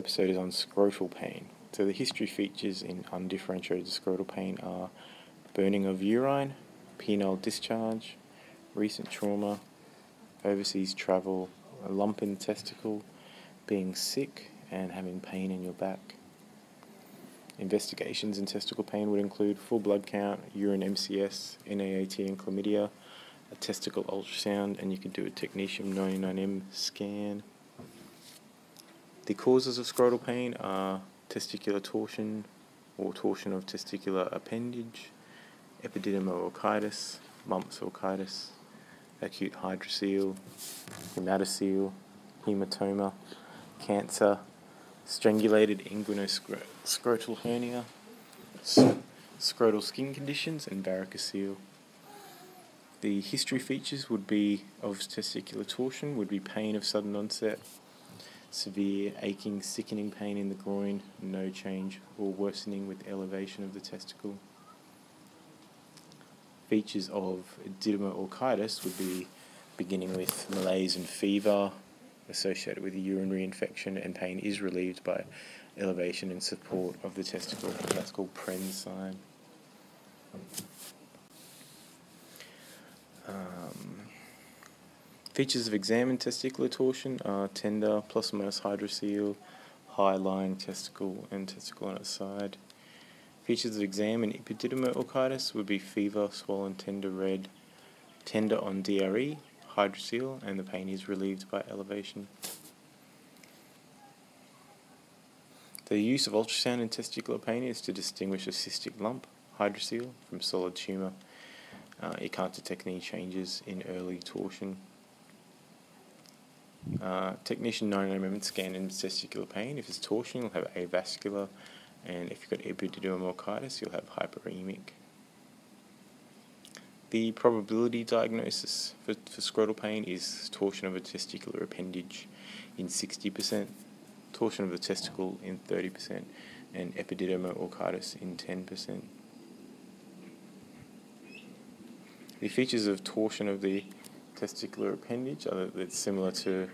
episode is on scrotal pain. So the history features in undifferentiated scrotal pain are burning of urine, penile discharge, recent trauma, overseas travel, a lump in the testicle, being sick, and having pain in your back. Investigations in testicle pain would include full blood count, urine MCS, NAAT and chlamydia, a testicle ultrasound, and you can do a technetium 99M scan. The causes of scrotal pain are testicular torsion or torsion of testicular appendage, epididymoorchitis, mumps orchitis, acute hydrocele, hematocele, hematoma, cancer, strangulated inguinoscrotal hernia, scrotal skin conditions, and varicocele. The history features would be of testicular torsion, would be pain of sudden onset, severe aching, sickening pain in the groin, no change or worsening with elevation of the testicle. Features of didymoorchitis would be beginning with malaise and fever, associated with a urinary infection, and pain is relieved by elevation and support of the testicle. That's called Prehn's sign. Um, features of examined testicular torsion are tender, plus or minus hydrocele, high lying testicle, and testicle on its side. Features of exam in epididymoorchitis would be fever, swollen, tender, red, tender on DRE, hydrocele, and the pain is relieved by elevation. The use of ultrasound in testicular pain is to distinguish a cystic lump, hydrocele, from solid tumour. Uh, you can't detect any changes in early torsion. Uh, technetium 99 mm scan in testicular pain. If it's torsion, you'll have avascular, and if you've got epididymoorchitis, you'll have hyperemic. The probability diagnosis for, for scrotal pain is torsion of a testicular appendage in 60%, torsion of the testicle in 30%, and epididymoorchitis in 10%. The features of torsion of the testicular appendage it's similar to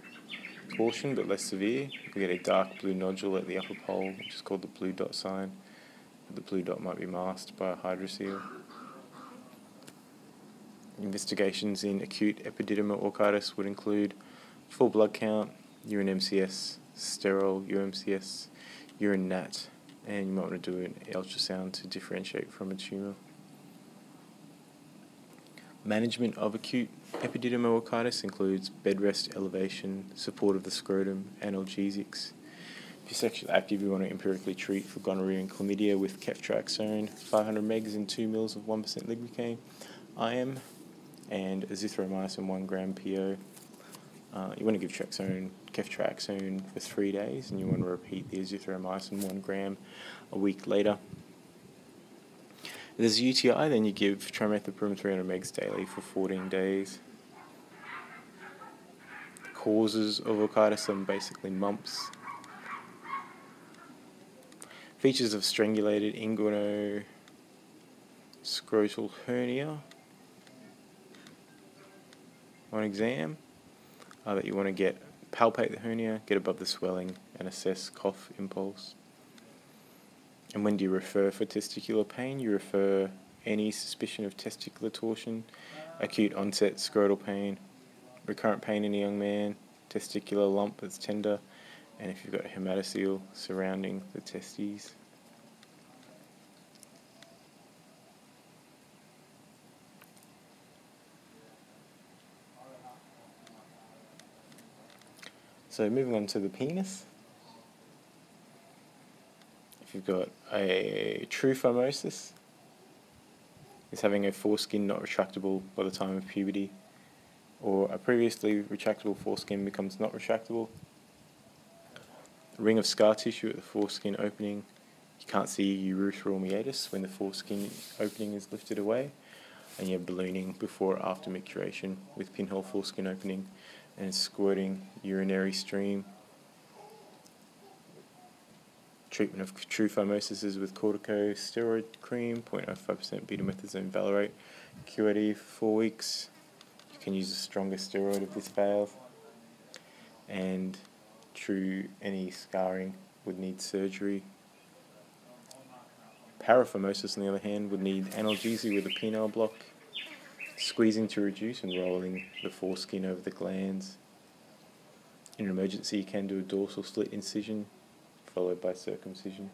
torsion but less severe. We get a dark blue nodule at the upper pole, which is called the blue dot sign. The blue dot might be masked by a hydrocele. Investigations in acute epididymoorchitis would include full blood count, urine MCS, sterile UMCS, urine NAAT, and you might want to do an ultrasound to differentiate from a tumour. Management of acute epididymoorchitis includes bed rest elevation, support of the scrotum, analgesics. If you're sexually active, you want to empirically treat for gonorrhea and chlamydia with ceftriaxone, 500 megs and 2 mils of 1% lignocaine, IM, and azithromycin 1 gram PO. Uh, you want to give traxone, ceftriaxone for three days, and you want to repeat the azithromycin 1 gram a week later. If there's UTI, then you give trimethoprim 300 megs daily for 14 days. The causes of orchitis are basically mumps. Features of strangulated inguinal scrotal hernia on exam uh, that you want to get palpate the hernia, get above the swelling, and assess cough impulse. And when do you refer for testicular pain? You refer any suspicion of testicular torsion, acute onset scrotal pain, recurrent pain in a young man, testicular lump that's tender, and if you've got a hematocele surrounding the testes. So moving on to the penis. You've got a true phimosis, is having a foreskin not retractable by the time of puberty, or a previously retractable foreskin becomes not retractable. A ring of scar tissue at the foreskin opening. You can't see urethral meatus when the foreskin opening is lifted away, and you have ballooning before or after micturition with pinhole foreskin opening and squirting urinary stream. Treatment of true phimosis is with corticosteroid cream, 0.05% betamethasone valerate, for four weeks. You can use a stronger steroid if this fails. And true any scarring would need surgery. Paraphimosis, on the other hand, would need analgesia with a penile block, squeezing to reduce and rolling the foreskin over the glans. In an emergency, you can do a dorsal slit incision followed by circumcision.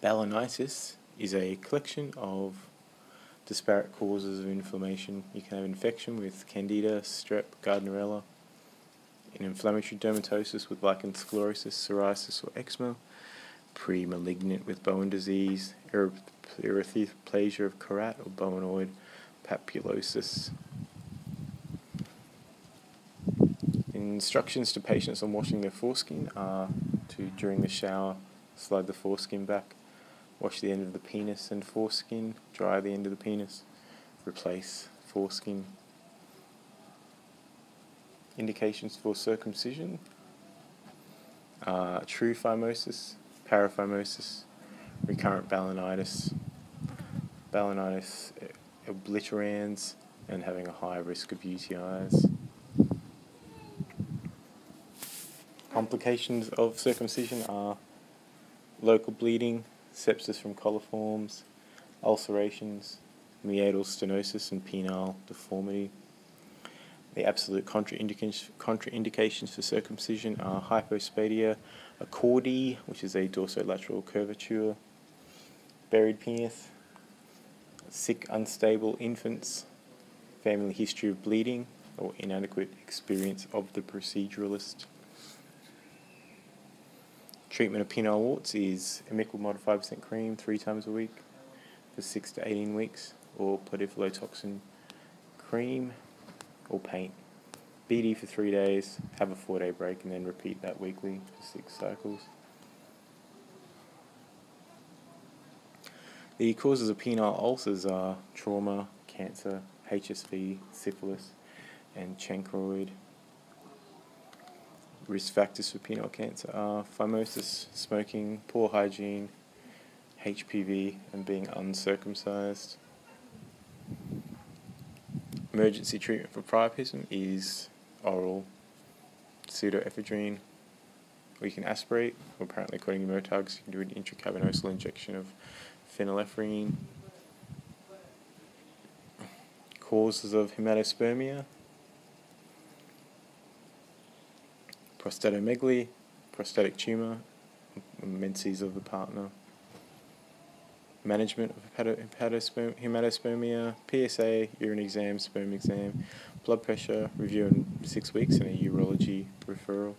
Balanitis is a collection of disparate causes of inflammation. You can have infection with candida, strep, gardnerella, an inflammatory dermatosis with lichen sclerosus, psoriasis, or eczema, pre-malignant with Bowen disease, erythroplasia of Queyrat or Bowenoid papulosis. Instructions to patients on washing their foreskin are to, during the shower, slide the foreskin back, wash the end of the penis and foreskin, dry the end of the penis, replace foreskin. Indications for circumcision are true phimosis, paraphimosis, recurrent balanitis, balanitis eh, obliterans, and having a high risk of UTIs. Complications of circumcision are local bleeding, sepsis from coliforms, ulcerations, meatal stenosis, and penile deformity. The absolute contraindications, contraindications for circumcision are hypospadias chordee, which is a dorsolateral curvature, buried penis, sick, unstable infants, family history of bleeding, or inadequate experience of the proceduralist. Treatment of penile warts is imiquimod modified 5% cream three times a week for 6 to 18 weeks, or podophyllotoxin cream or paint. BD for three days, have a four day break, and then repeat that weekly for six cycles. The causes of penile ulcers are trauma, cancer, HSV, syphilis, and chancroid. Risk factors for penile cancer are phimosis, smoking, poor hygiene, HPV, and being uncircumcised. Emergency treatment for priapism is oral pseudoephedrine. We can aspirate, or apparently according to Murtagh's, you can do an intracavernosal injection of phenylephrine. Causes of hematospermia prostatomegaly, prostatic tumour, menses of the partner management of hematospermia, PSA, urine exam, sperm exam, blood pressure, review in six weeks, and a urology referral.